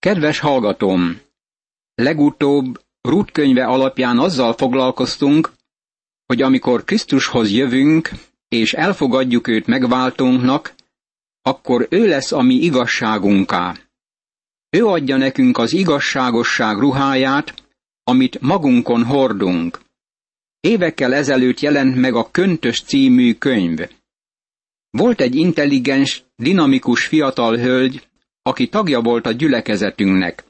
Kedves hallgatóm! Legutóbb Rút könyve alapján azzal foglalkoztunk, hogy amikor Krisztushoz jövünk, és elfogadjuk őt megváltónknak, akkor ő lesz a mi igazságunká. Ő adja nekünk az igazságosság ruháját, amit magunkon hordunk. Évekkel ezelőtt jelent meg a Köntös című könyv. Volt egy intelligens, dinamikus fiatal hölgy, aki tagja volt a gyülekezetünknek.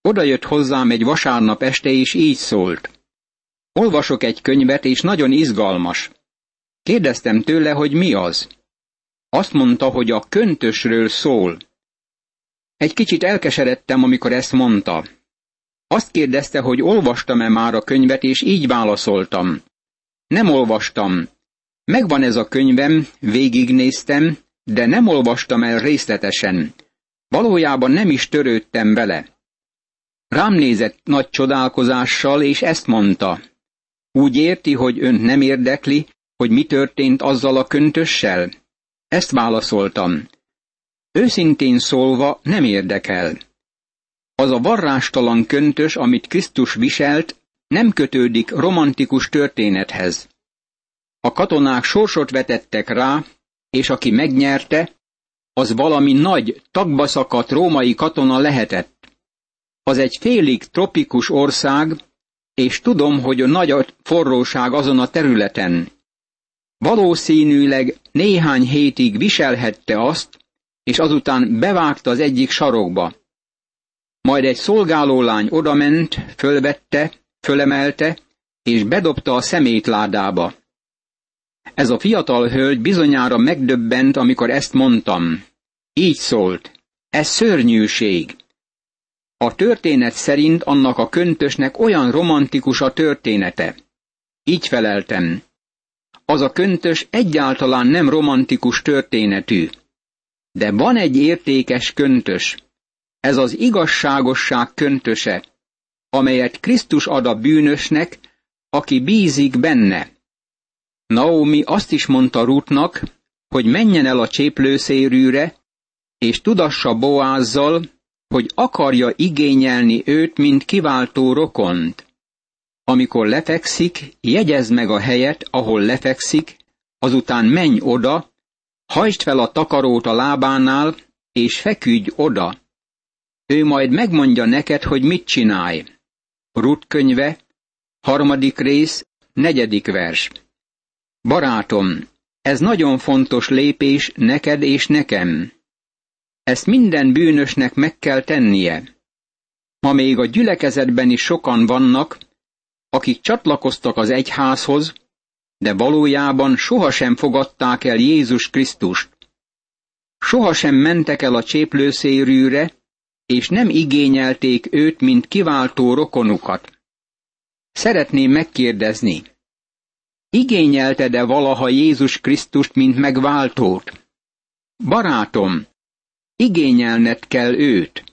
Oda jött hozzám egy vasárnap este, és így szólt. Olvasok egy könyvet, és nagyon izgalmas. Kérdeztem tőle, hogy mi az. Azt mondta, hogy a köntösről szól. Egy kicsit elkeseredtem, amikor ezt mondta. Azt kérdezte, hogy olvastam-e már a könyvet, és így válaszoltam. Nem olvastam. Megvan ez a könyvem, végignéztem, de nem olvastam el részletesen. Valójában nem is törődtem vele. Rám nézett nagy csodálkozással, és ezt mondta. Úgy érti, hogy ön nem érdekli, hogy mi történt azzal a köntössel? Ezt válaszoltam. Őszintén szólva nem érdekel. Az a varrástalan köntös, amit Krisztus viselt, nem kötődik romantikus történethez. A katonák sorsot vetettek rá, és aki megnyerte, az valami nagy, tagba szakadt római katona lehetett. Az egy félig tropikus ország, és tudom, hogy a nagy forróság azon a területen. Valószínűleg néhány hétig viselhette azt, és azután bevágta az egyik sarokba. Majd egy szolgálólány odament, fölvette, fölemelte, és bedobta a szemétládába. Ez a fiatal hölgy bizonyára megdöbbent, amikor ezt mondtam. Így szólt. Ez szörnyűség. A történet szerint annak a köntösnek olyan romantikus a története. Így feleltem. Az a köntös egyáltalán nem romantikus történetű. De van egy értékes köntös. Ez az igazságosság köntöse, amelyet Krisztus ad a bűnösnek, aki bízik benne. Naomi azt is mondta Rutnak, hogy menjen el a cséplőszérűre, és tudassa Boázzal, hogy akarja igényelni őt, mint kiváltó rokont. Amikor lefekszik, jegyezd meg a helyet, ahol lefekszik, azután menj oda, hajtsd fel a takarót a lábánál, és feküdj oda. Ő majd megmondja neked, hogy mit csinálj. Rut könyve, harmadik rész, negyedik vers. Barátom, ez nagyon fontos lépés neked és nekem. Ezt minden bűnösnek meg kell tennie. Ma még a gyülekezetben is sokan vannak, akik csatlakoztak az egyházhoz, de valójában sohasem fogadták el Jézus Krisztust. Sohasem mentek el a cséplőszérűre, és nem igényelték őt, mint kiváltó rokonukat. Szeretném megkérdezni, igényelted-e valaha Jézus Krisztust, mint megváltót? Barátom, igényelned kell őt.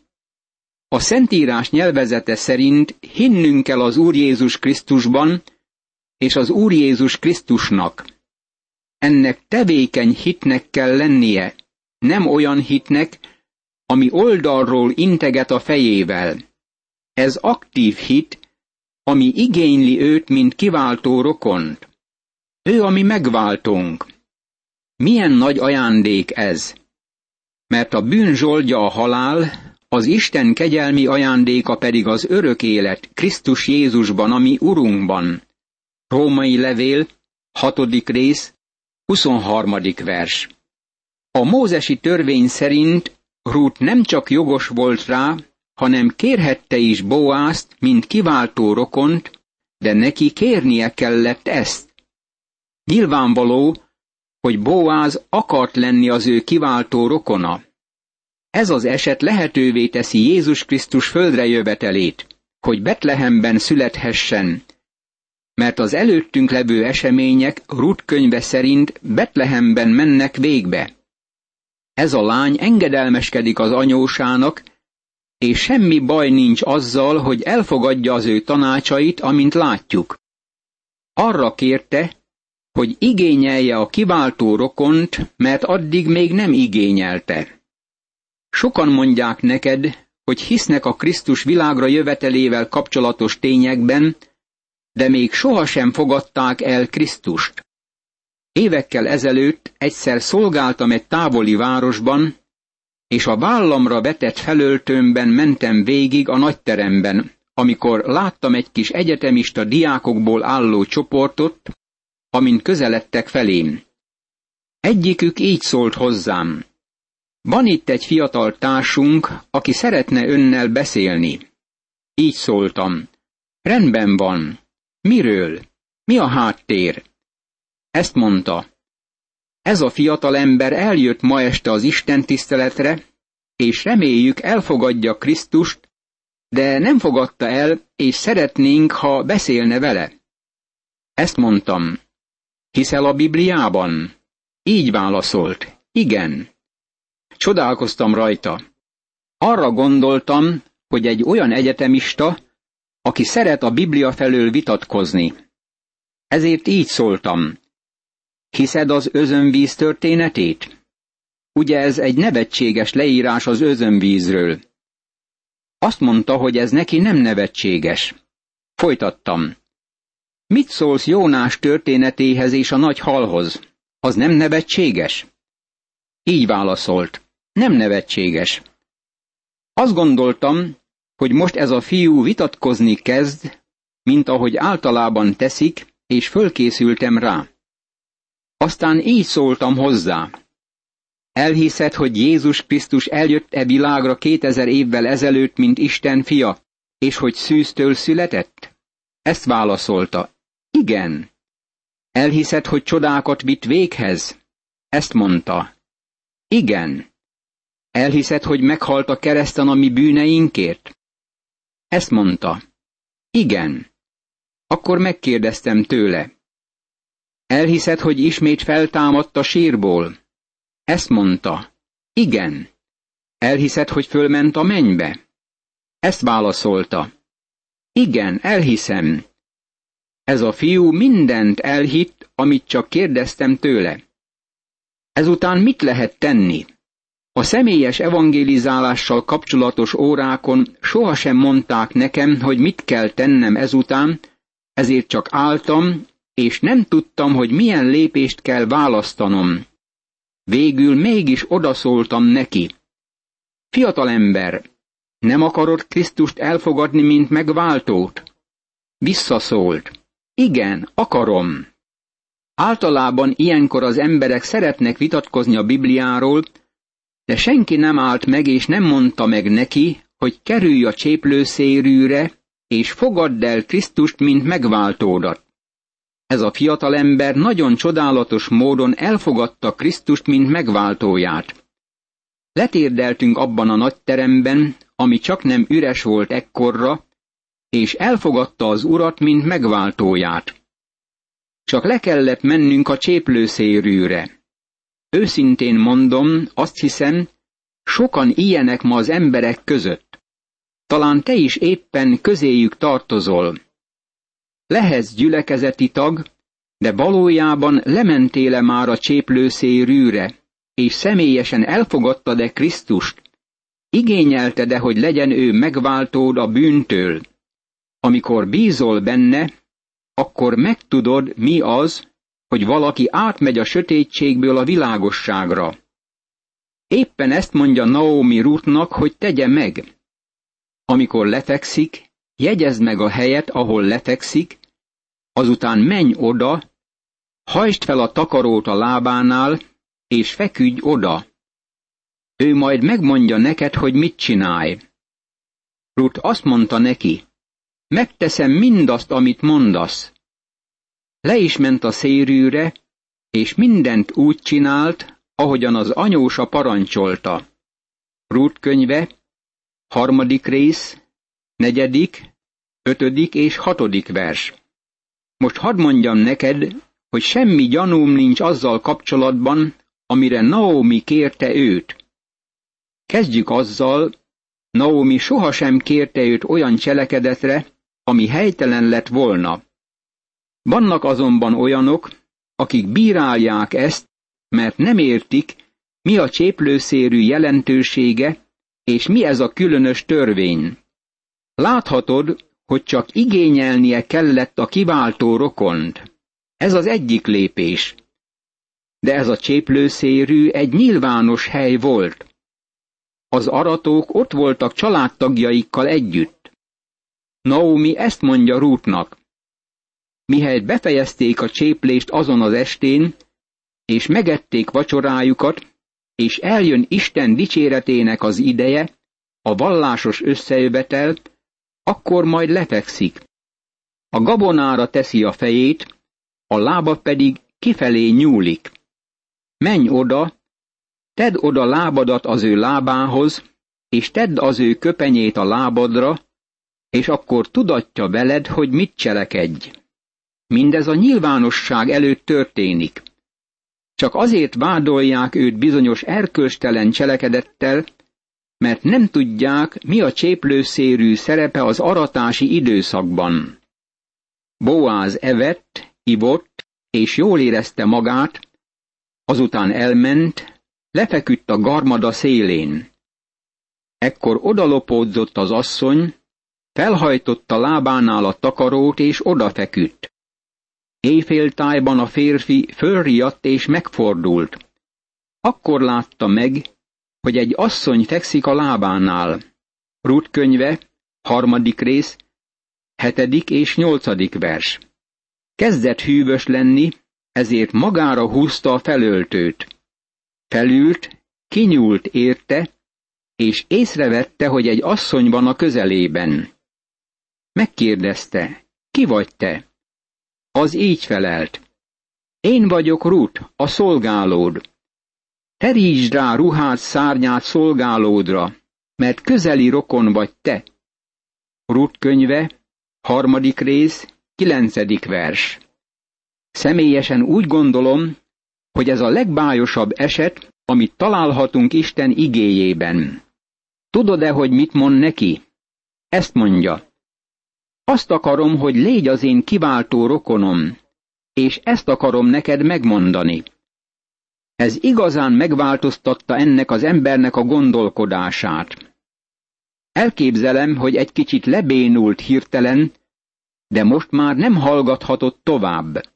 A Szentírás nyelvezete szerint hinnünk kell az Úr Jézus Krisztusban, és az Úr Jézus Krisztusnak. Ennek tevékeny hitnek kell lennie, nem olyan hitnek, ami oldalról integet a fejével. Ez aktív hit, ami igényli őt, mint kiváltó rokont. Ő a mi megváltónk. Milyen nagy ajándék ez! Mert a bűn zsoldja a halál, az Isten kegyelmi ajándéka pedig az örök élet Krisztus Jézusban, ami Urunkban. Római levél, hatodik rész, 23. vers. A mózesi törvény szerint Rút nem csak jogos volt rá, hanem kérhette is Boázt, mint kiváltó rokont, de neki kérnie kellett ezt. Nyilvánvaló, hogy Boáz akart lenni az ő kiváltó rokona. Ez az eset lehetővé teszi Jézus Krisztus földre jövetelét, hogy Betlehemben születhessen, mert az előttünk levő események Rut könyve szerint Betlehemben mennek végbe. Ez a lány engedelmeskedik az anyósának, és semmi baj nincs azzal, hogy elfogadja az ő tanácsait, amint látjuk. Arra kérte, hogy igényelje a kiváltó rokont, mert addig még nem igényelte. Sokan mondják neked, hogy hisznek a Krisztus világra jövetelével kapcsolatos tényekben, de még sohasem fogadták el Krisztust. Évekkel ezelőtt egyszer szolgáltam egy távoli városban, és a vállamra vetett felöltőmben mentem végig a nagyteremben, amikor láttam egy kis egyetemista diákokból álló csoportot, amint közeledtek felém. Egyikük így szólt hozzám. Van itt egy fiatal társunk, aki szeretne önnel beszélni. Így szóltam. Rendben van. Miről? Mi a háttér? Ezt mondta. Ez a fiatal ember eljött ma este az Isten tiszteletre, és reméljük elfogadja Krisztust, de nem fogadta el, és szeretnénk, ha beszélne vele. Ezt mondtam. Hiszel a Bibliában? Így válaszolt. Igen. Csodálkoztam rajta. Arra gondoltam, hogy egy olyan egyetemista, aki szeret a Biblia felől vitatkozni. Ezért így szóltam. Hiszed az özönvíz történetét? Ugye ez egy nevetséges leírás az özönvízről. Azt mondta, hogy ez neki nem nevetséges. Folytattam. Mit szólsz Jónás történetéhez és a nagy halhoz? Az nem nevetséges? Így válaszolt. Nem nevetséges. Azt gondoltam, hogy most ez a fiú vitatkozni kezd, mint ahogy általában teszik, és fölkészültem rá. Aztán így szóltam hozzá. Elhiszed, hogy Jézus Krisztus eljött e világra kétezer évvel ezelőtt, mint Isten fia, és hogy szűztől született? Ezt válaszolta. Igen. Elhiszed, hogy csodákat vitt véghez? Ezt mondta. Igen. Elhiszed, hogy meghalt a kereszten a mi bűneinkért? Ezt mondta. Igen. Akkor megkérdeztem tőle. Elhiszed, hogy ismét feltámadt a sírból? Ezt mondta. Igen. Elhiszed, hogy fölment a mennybe? Ezt válaszolta. Igen, elhiszem. Ez a fiú mindent elhitt, amit csak kérdeztem tőle. Ezután mit lehet tenni? A személyes evangelizálással kapcsolatos órákon sohasem mondták nekem, hogy mit kell tennem ezután, ezért csak álltam, és nem tudtam, hogy milyen lépést kell választanom. Végül mégis odaszóltam neki. Fiatalember, nem akarod Krisztust elfogadni, mint megváltót? Visszaszólt. Igen, akarom. Általában ilyenkor az emberek szeretnek vitatkozni a Bibliáról, de senki nem állt meg és nem mondta meg neki, hogy kerülj a cséplőszérűre, és fogadd el Krisztust, mint megváltódat. Ez a fiatalember nagyon csodálatos módon elfogadta Krisztust, mint megváltóját. Letérdeltünk abban a nagy teremben, ami csak nem üres volt ekkorra, és elfogadta az urat, mint megváltóját. Csak le kellett mennünk a cséplőszérűre. Őszintén mondom, azt hiszem, sokan ilyenek ma az emberek között. Talán te is éppen közéjük tartozol. Lehetsz gyülekezeti tag, de valójában lementél-e már a cséplőszérűre, és személyesen elfogadtad-e Krisztust? Igényelted-e, hogy legyen ő megváltód a bűntől? Amikor bízol benne, akkor megtudod, mi az, hogy valaki átmegy a sötétségből a világosságra. Éppen ezt mondja Naomi Ruthnak, hogy tegye meg. Amikor lefekszik, jegyezd meg a helyet, ahol lefekszik, azután menj oda, hajtsd fel a takarót a lábánál, és feküdj oda. Ő majd megmondja neked, hogy mit csinálj. Ruth azt mondta neki, megteszem mindazt, amit mondasz. Le is ment a szérűre, és mindent úgy csinált, ahogyan az anyósa parancsolta. Ruth könyve, harmadik rész, negyedik, ötödik és hatodik vers. Most hadd mondjam neked, hogy semmi gyanúm nincs azzal kapcsolatban, amire Naomi kérte őt. Kezdjük azzal, Naomi sohasem kérte őt olyan cselekedetre, ami helytelen lett volna. Vannak azonban olyanok, akik bírálják ezt, mert nem értik, mi a cséplőszérű jelentősége, és mi ez a különös törvény? Láthatod, hogy csak igényelnie kellett a kiváltó rokont. Ez az egyik lépés. De ez a cséplőszérű egy nyilvános hely volt. Az aratók ott voltak családtagjaikkal együtt. Naomi ezt mondja Rútnak. Mihelyt befejezték a cséplést azon az estén, és megették vacsorájukat, és eljön Isten dicséretének az ideje, a vallásos összejövetel, akkor majd lefekszik. A gabonára teszi a fejét, a lába pedig kifelé nyúlik. Menj oda, tedd oda lábadat az ő lábához, és tedd az ő köpenyét a lábadra, és akkor tudatja veled, hogy mit cselekedj. Mindez a nyilvánosság előtt történik. Csak azért vádolják őt bizonyos erkölstelen cselekedettel, mert nem tudják, mi a cséplőszérű szerepe az aratási időszakban. Boáz evett, ivott, és jól érezte magát, azután elment, lefeküdt a garmada szélén. Ekkor odalopódzott az asszony, felhajtotta lábánál a takarót, és odafeküdt. Éjféltájban a férfi fölriadt és megfordult. Akkor látta meg, hogy egy asszony fekszik a lábánál. Rút könyve, harmadik rész, hetedik és nyolcadik vers. Kezdett hűvös lenni, ezért magára húzta a felöltőt. Felült, kinyúlt érte, és észrevette, hogy egy asszony van a közelében. Megkérdezte, ki vagy te? Az így felelt. Én vagyok Rut, a szolgálód. Terítsd rá ruhád szárnyát szolgálódra, mert közeli rokon vagy te. Rut könyve, harmadik rész, kilencedik vers. Személyesen úgy gondolom, hogy ez a legbájosabb eset, amit találhatunk Isten igéjében. Tudod-e, hogy mit mond neki? Ezt mondja. Azt akarom, hogy légy az én kiváltó rokonom, és ezt akarom neked megmondani. Ez igazán megváltoztatta ennek az embernek a gondolkodását. Elképzelem, hogy egy kicsit lebénult hirtelen, de most már nem hallgathatott tovább.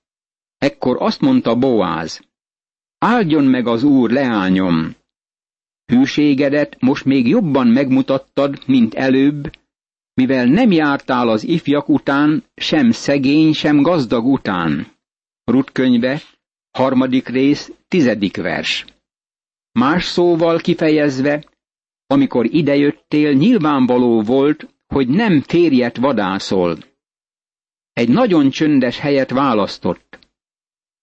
Ekkor azt mondta Boáz, áldjon meg az úr, leányom! Hűségedet most még jobban megmutattad, mint előbb, mivel nem jártál az ifjak után, sem szegény, sem gazdag után. Rut könyve, harmadik rész, tizedik vers. Más szóval kifejezve, amikor idejöttél, nyilvánvaló volt, hogy nem férjet vadászol. Egy nagyon csöndes helyet választott.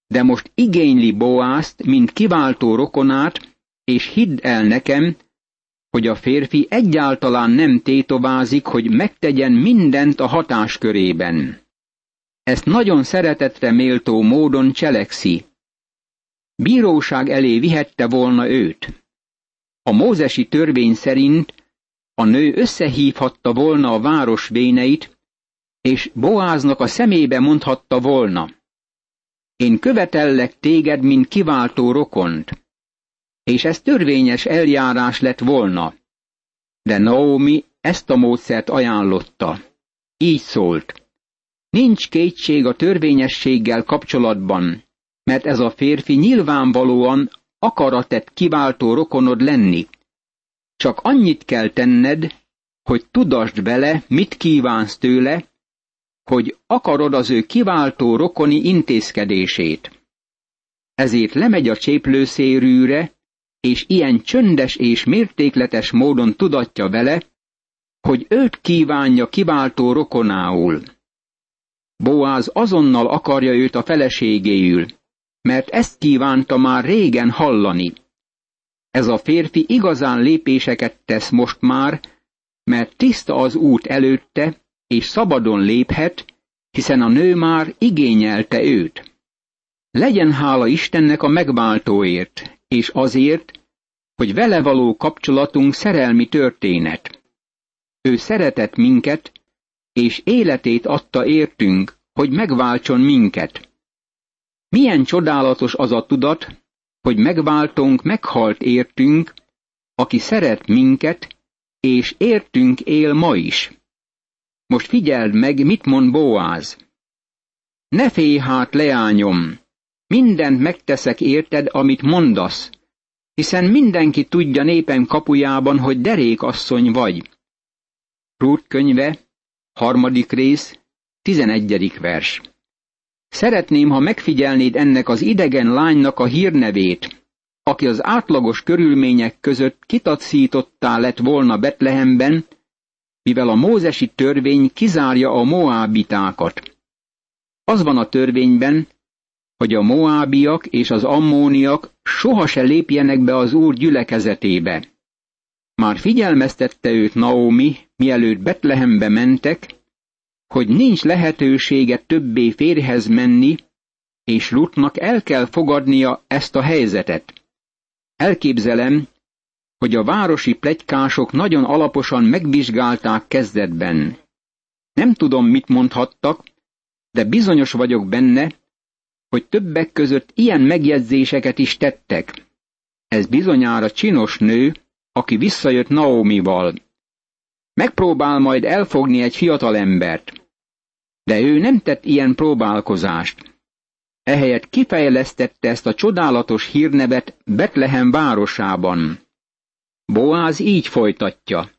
De most igényli Boázt, mint kiváltó rokonát, és hidd el nekem, hogy a férfi egyáltalán nem tétovázik, hogy megtegyen mindent a hatáskörében. Ezt nagyon szeretetre méltó módon cselekszi. Bíróság elé vihette volna őt. A mózesi törvény szerint a nő összehívhatta volna a város véneit, és Boáznak a szemébe mondhatta volna. Én követellek téged, mint kiváltó rokont és ez törvényes eljárás lett volna. De Naomi ezt a módszert ajánlotta. Így szólt. Nincs kétség a törvényességgel kapcsolatban, mert ez a férfi nyilvánvalóan akaratett kiváltó rokonod lenni. Csak annyit kell tenned, hogy tudasd bele, mit kívánsz tőle, hogy akarod az ő kiváltó rokoni intézkedését. Ezért lemegy a cséplőszérűre, és ilyen csöndes és mértékletes módon tudatja vele, hogy őt kívánja kiváltó rokonául. Boáz azonnal akarja őt a feleségéül, mert ezt kívánta már régen hallani. Ez a férfi igazán lépéseket tesz most már, mert tiszta az út előtte, és szabadon léphet, hiszen a nő már igényelte őt. Legyen hála Istennek a megváltóért, és azért, hogy vele való kapcsolatunk szerelmi történet. Ő szeretett minket, és életét adta értünk, hogy megváltson minket. Milyen csodálatos az a tudat, hogy megváltunk meghalt értünk, aki szeret minket, és értünk él ma is. Most figyeld meg, mit mond Boáz. Ne félj hát, leányom, mindent megteszek érted, amit mondasz, hiszen mindenki tudja népem kapujában, hogy derék asszony vagy. Rút könyve, harmadik rész, tizenegyedik vers. Szeretném, ha megfigyelnéd ennek az idegen lánynak a hírnevét, aki az átlagos körülmények között kitacítottá lett volna Betlehemben, mivel a mózesi törvény kizárja a moábitákat. Az van a törvényben, hogy a moábiak és az ammóniak soha se lépjenek be az úr gyülekezetébe. Már figyelmeztette őt Naomi, mielőtt Betlehembe mentek, hogy nincs lehetősége többé férhez menni, és Lutnak el kell fogadnia ezt a helyzetet. Elképzelem, hogy a városi plegykások nagyon alaposan megvizsgálták kezdetben. Nem tudom, mit mondhattak, de bizonyos vagyok benne, hogy többek között ilyen megjegyzéseket is tettek. Ez bizonyára csinos nő, aki visszajött Naomival. Megpróbál majd elfogni egy fiatal embert. De ő nem tett ilyen próbálkozást. Ehelyett kifejlesztette ezt a csodálatos hírnevet Betlehem városában. Boáz így folytatja.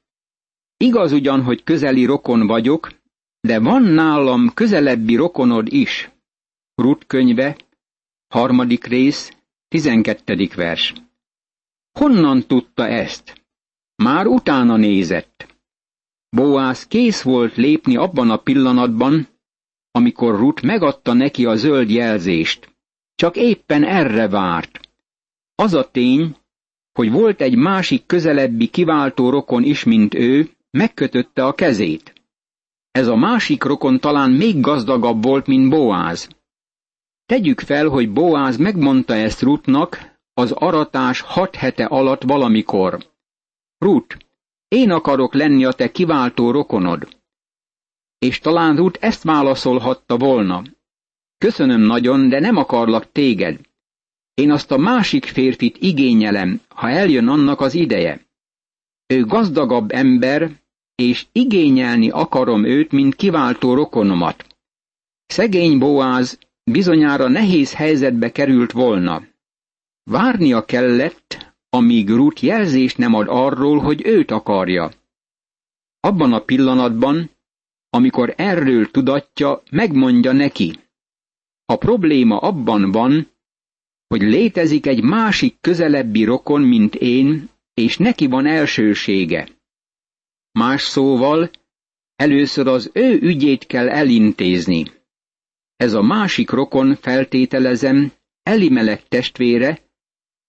Igaz ugyan, hogy közeli rokon vagyok, de van nálam közelebbi rokonod is. Rut könyve, harmadik rész, tizenkettedik vers. Honnan tudta ezt? Már utána nézett. Boász kész volt lépni abban a pillanatban, amikor Rut megadta neki a zöld jelzést. Csak éppen erre várt. Az a tény, hogy volt egy másik közelebbi kiváltó rokon is, mint ő, megkötötte a kezét. Ez a másik rokon talán még gazdagabb volt, mint Boáz. Tegyük fel, hogy Boáz megmondta ezt Rutnak az aratás hat hete alatt valamikor. Rut, én akarok lenni a te kiváltó rokonod. És talán Rut ezt válaszolhatta volna. Köszönöm nagyon, de nem akarlak téged. Én azt a másik férfit igényelem, ha eljön annak az ideje. Ő gazdagabb ember, és igényelni akarom őt, mint kiváltó rokonomat. Szegény Boáz bizonyára nehéz helyzetbe került volna. Várnia kellett, amíg Ruth jelzést nem ad arról, hogy őt akarja. Abban a pillanatban, amikor erről tudatja, megmondja neki. A probléma abban van, hogy létezik egy másik közelebbi rokon, mint én, és neki van elsősége. Más szóval, először az ő ügyét kell elintézni. Ez a másik rokon feltételezem, Elimelek testvére,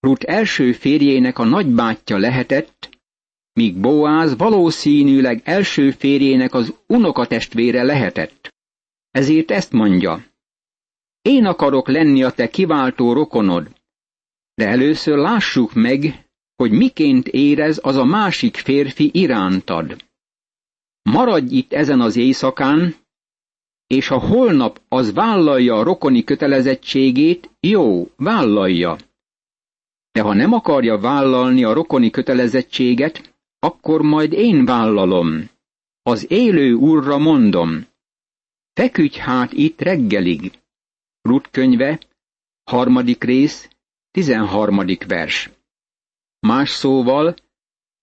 Rut első férjének a nagybátyja lehetett, míg Boáz valószínűleg első férjének az unokatestvére lehetett. Ezért ezt mondja. Én akarok lenni a te kiváltó rokonod, de először lássuk meg, hogy miként érez az a másik férfi irántad. Maradj itt ezen az éjszakán, és ha holnap az vállalja a rokoni kötelezettségét, jó, vállalja. De ha nem akarja vállalni a rokoni kötelezettséget, akkor majd én vállalom. Az élő úrra mondom. Feküdj hát itt reggelig. Rut könyve, harmadik rész, tizenharmadik vers. Más szóval,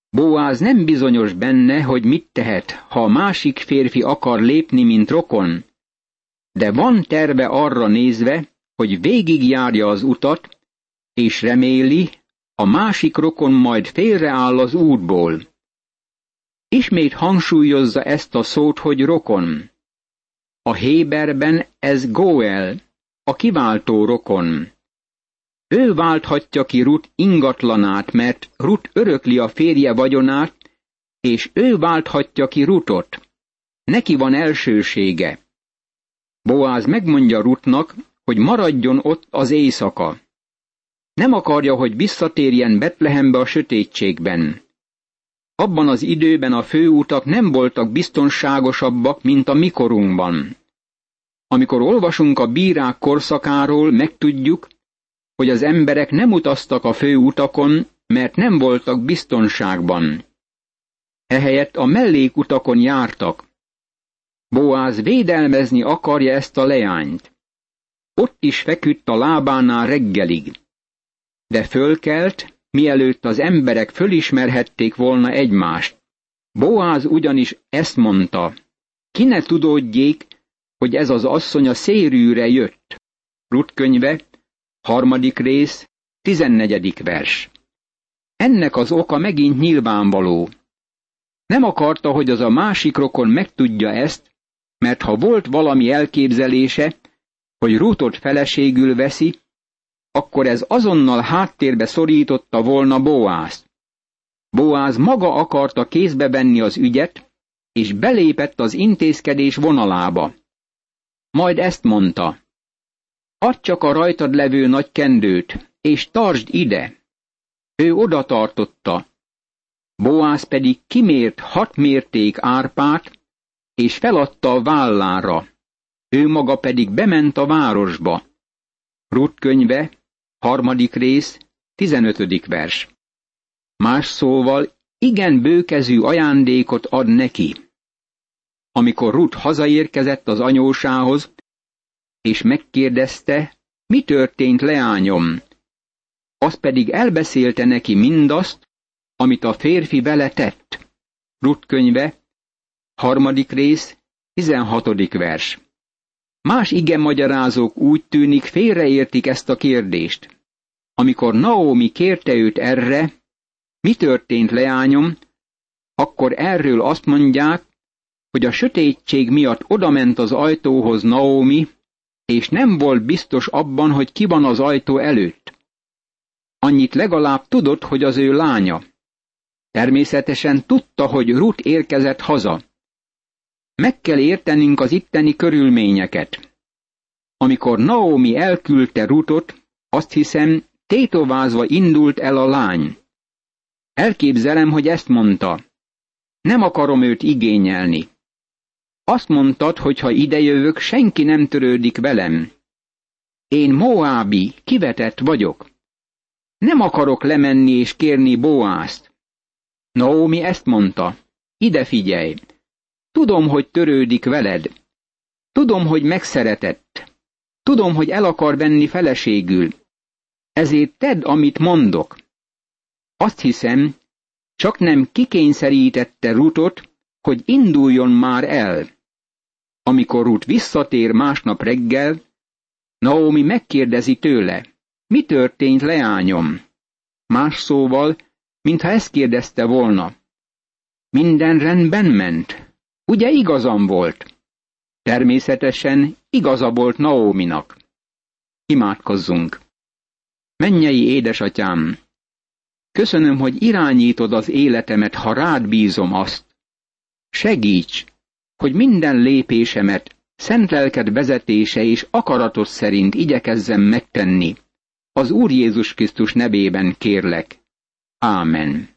Boáz nem bizonyos benne, hogy mit tehet, ha a másik férfi akar lépni, mint rokon, de van terve arra nézve, hogy végigjárja az utat, és reméli, a másik rokon majd félreáll az útból. Ismét hangsúlyozza ezt a szót, hogy rokon. A Héberben ez Goel, a kiváltó rokon. Ő válthatja ki Rut ingatlanát, mert Rut örökli a férje vagyonát, és ő válthatja ki Rutot. Neki van elsősége. Boáz megmondja Rutnak, hogy maradjon ott az éjszaka. Nem akarja, hogy visszatérjen Betlehembe a sötétségben. Abban az időben a főutak nem voltak biztonságosabbak, mint a mikorunkban. Amikor olvasunk a bírák korszakáról, megtudjuk, hogy az emberek nem utaztak a főutakon, mert nem voltak biztonságban. ehelyett a mellékutakon jártak. Boáz védelmezni akarja ezt a leányt. Ott is feküdt a lábánál reggelig. De fölkelt, mielőtt az emberek fölismerhették volna egymást. Boáz ugyanis ezt mondta, ki ne tudódjék, hogy ez az asszony a szérűre jött. Rut könyve, harmadik rész, tizennegyedik vers. Ennek az oka megint nyilvánvaló. Nem akarta, hogy az a másik rokon megtudja ezt, mert ha volt valami elképzelése, hogy Rutot feleségül veszi, akkor ez azonnal háttérbe szorította volna Boázt. Boáz maga akarta kézbe venni az ügyet, és belépett az intézkedés vonalába. Majd ezt mondta. Add csak a rajtad levő nagy kendőt, és tartsd ide. Ő oda tartotta. Boász pedig kimért hat mérték árpát, és feladta a vállára. Ő maga pedig bement a városba. Rut könyve, harmadik rész, tizenötödik vers. Más szóval igen bőkezű ajándékot ad neki. Amikor Rut hazaérkezett az anyósához, és megkérdezte, mi történt leányom, az pedig elbeszélte neki mindazt, amit a férfi vele tett. Rut könyve, harmadik rész, tizenhatodik vers. Más igen magyarázók úgy tűnik félreértik ezt a kérdést. Amikor Naomi kérte őt erre, mi történt leányom, akkor erről azt mondják, hogy a sötétség miatt odament az ajtóhoz Naomi, és nem volt biztos abban, hogy ki van az ajtó előtt. Annyit legalább tudott, hogy az ő lánya. Természetesen tudta, hogy Rut érkezett haza. Meg kell értenünk az itteni körülményeket. Amikor Naomi elküldte Rutot, azt hiszem, tétovázva indult el a lány. Elképzelem, hogy ezt mondta. Nem akarom őt igényelni. Azt mondtad, hogy ha idejövök, senki nem törődik velem. Én Moábi, kivetett vagyok. Nem akarok lemenni és kérni Boázt. Naomi ezt mondta. Ide figyelj! Tudom, hogy törődik veled. Tudom, hogy megszeretett. Tudom, hogy el akar venni feleségül. Ezért tedd, amit mondok. Azt hiszem, csak nem kikényszerítette Rutot, hogy induljon már el. Amikor Rut visszatér másnap reggel, Naomi megkérdezi tőle, mi történt leányom? Más szóval, mintha ezt kérdezte volna. Minden rendben ment? Ugye igazam volt? Természetesen igaza volt Naominak. Imádkozzunk. Mennyei édesatyám, köszönöm, hogy irányítod az életemet, ha rád bízom azt. Segíts, hogy minden lépésemet szent lelked vezetése és akaratos szerint igyekezzem megtenni. Az Úr Jézus Krisztus nevében kérlek. Ámen.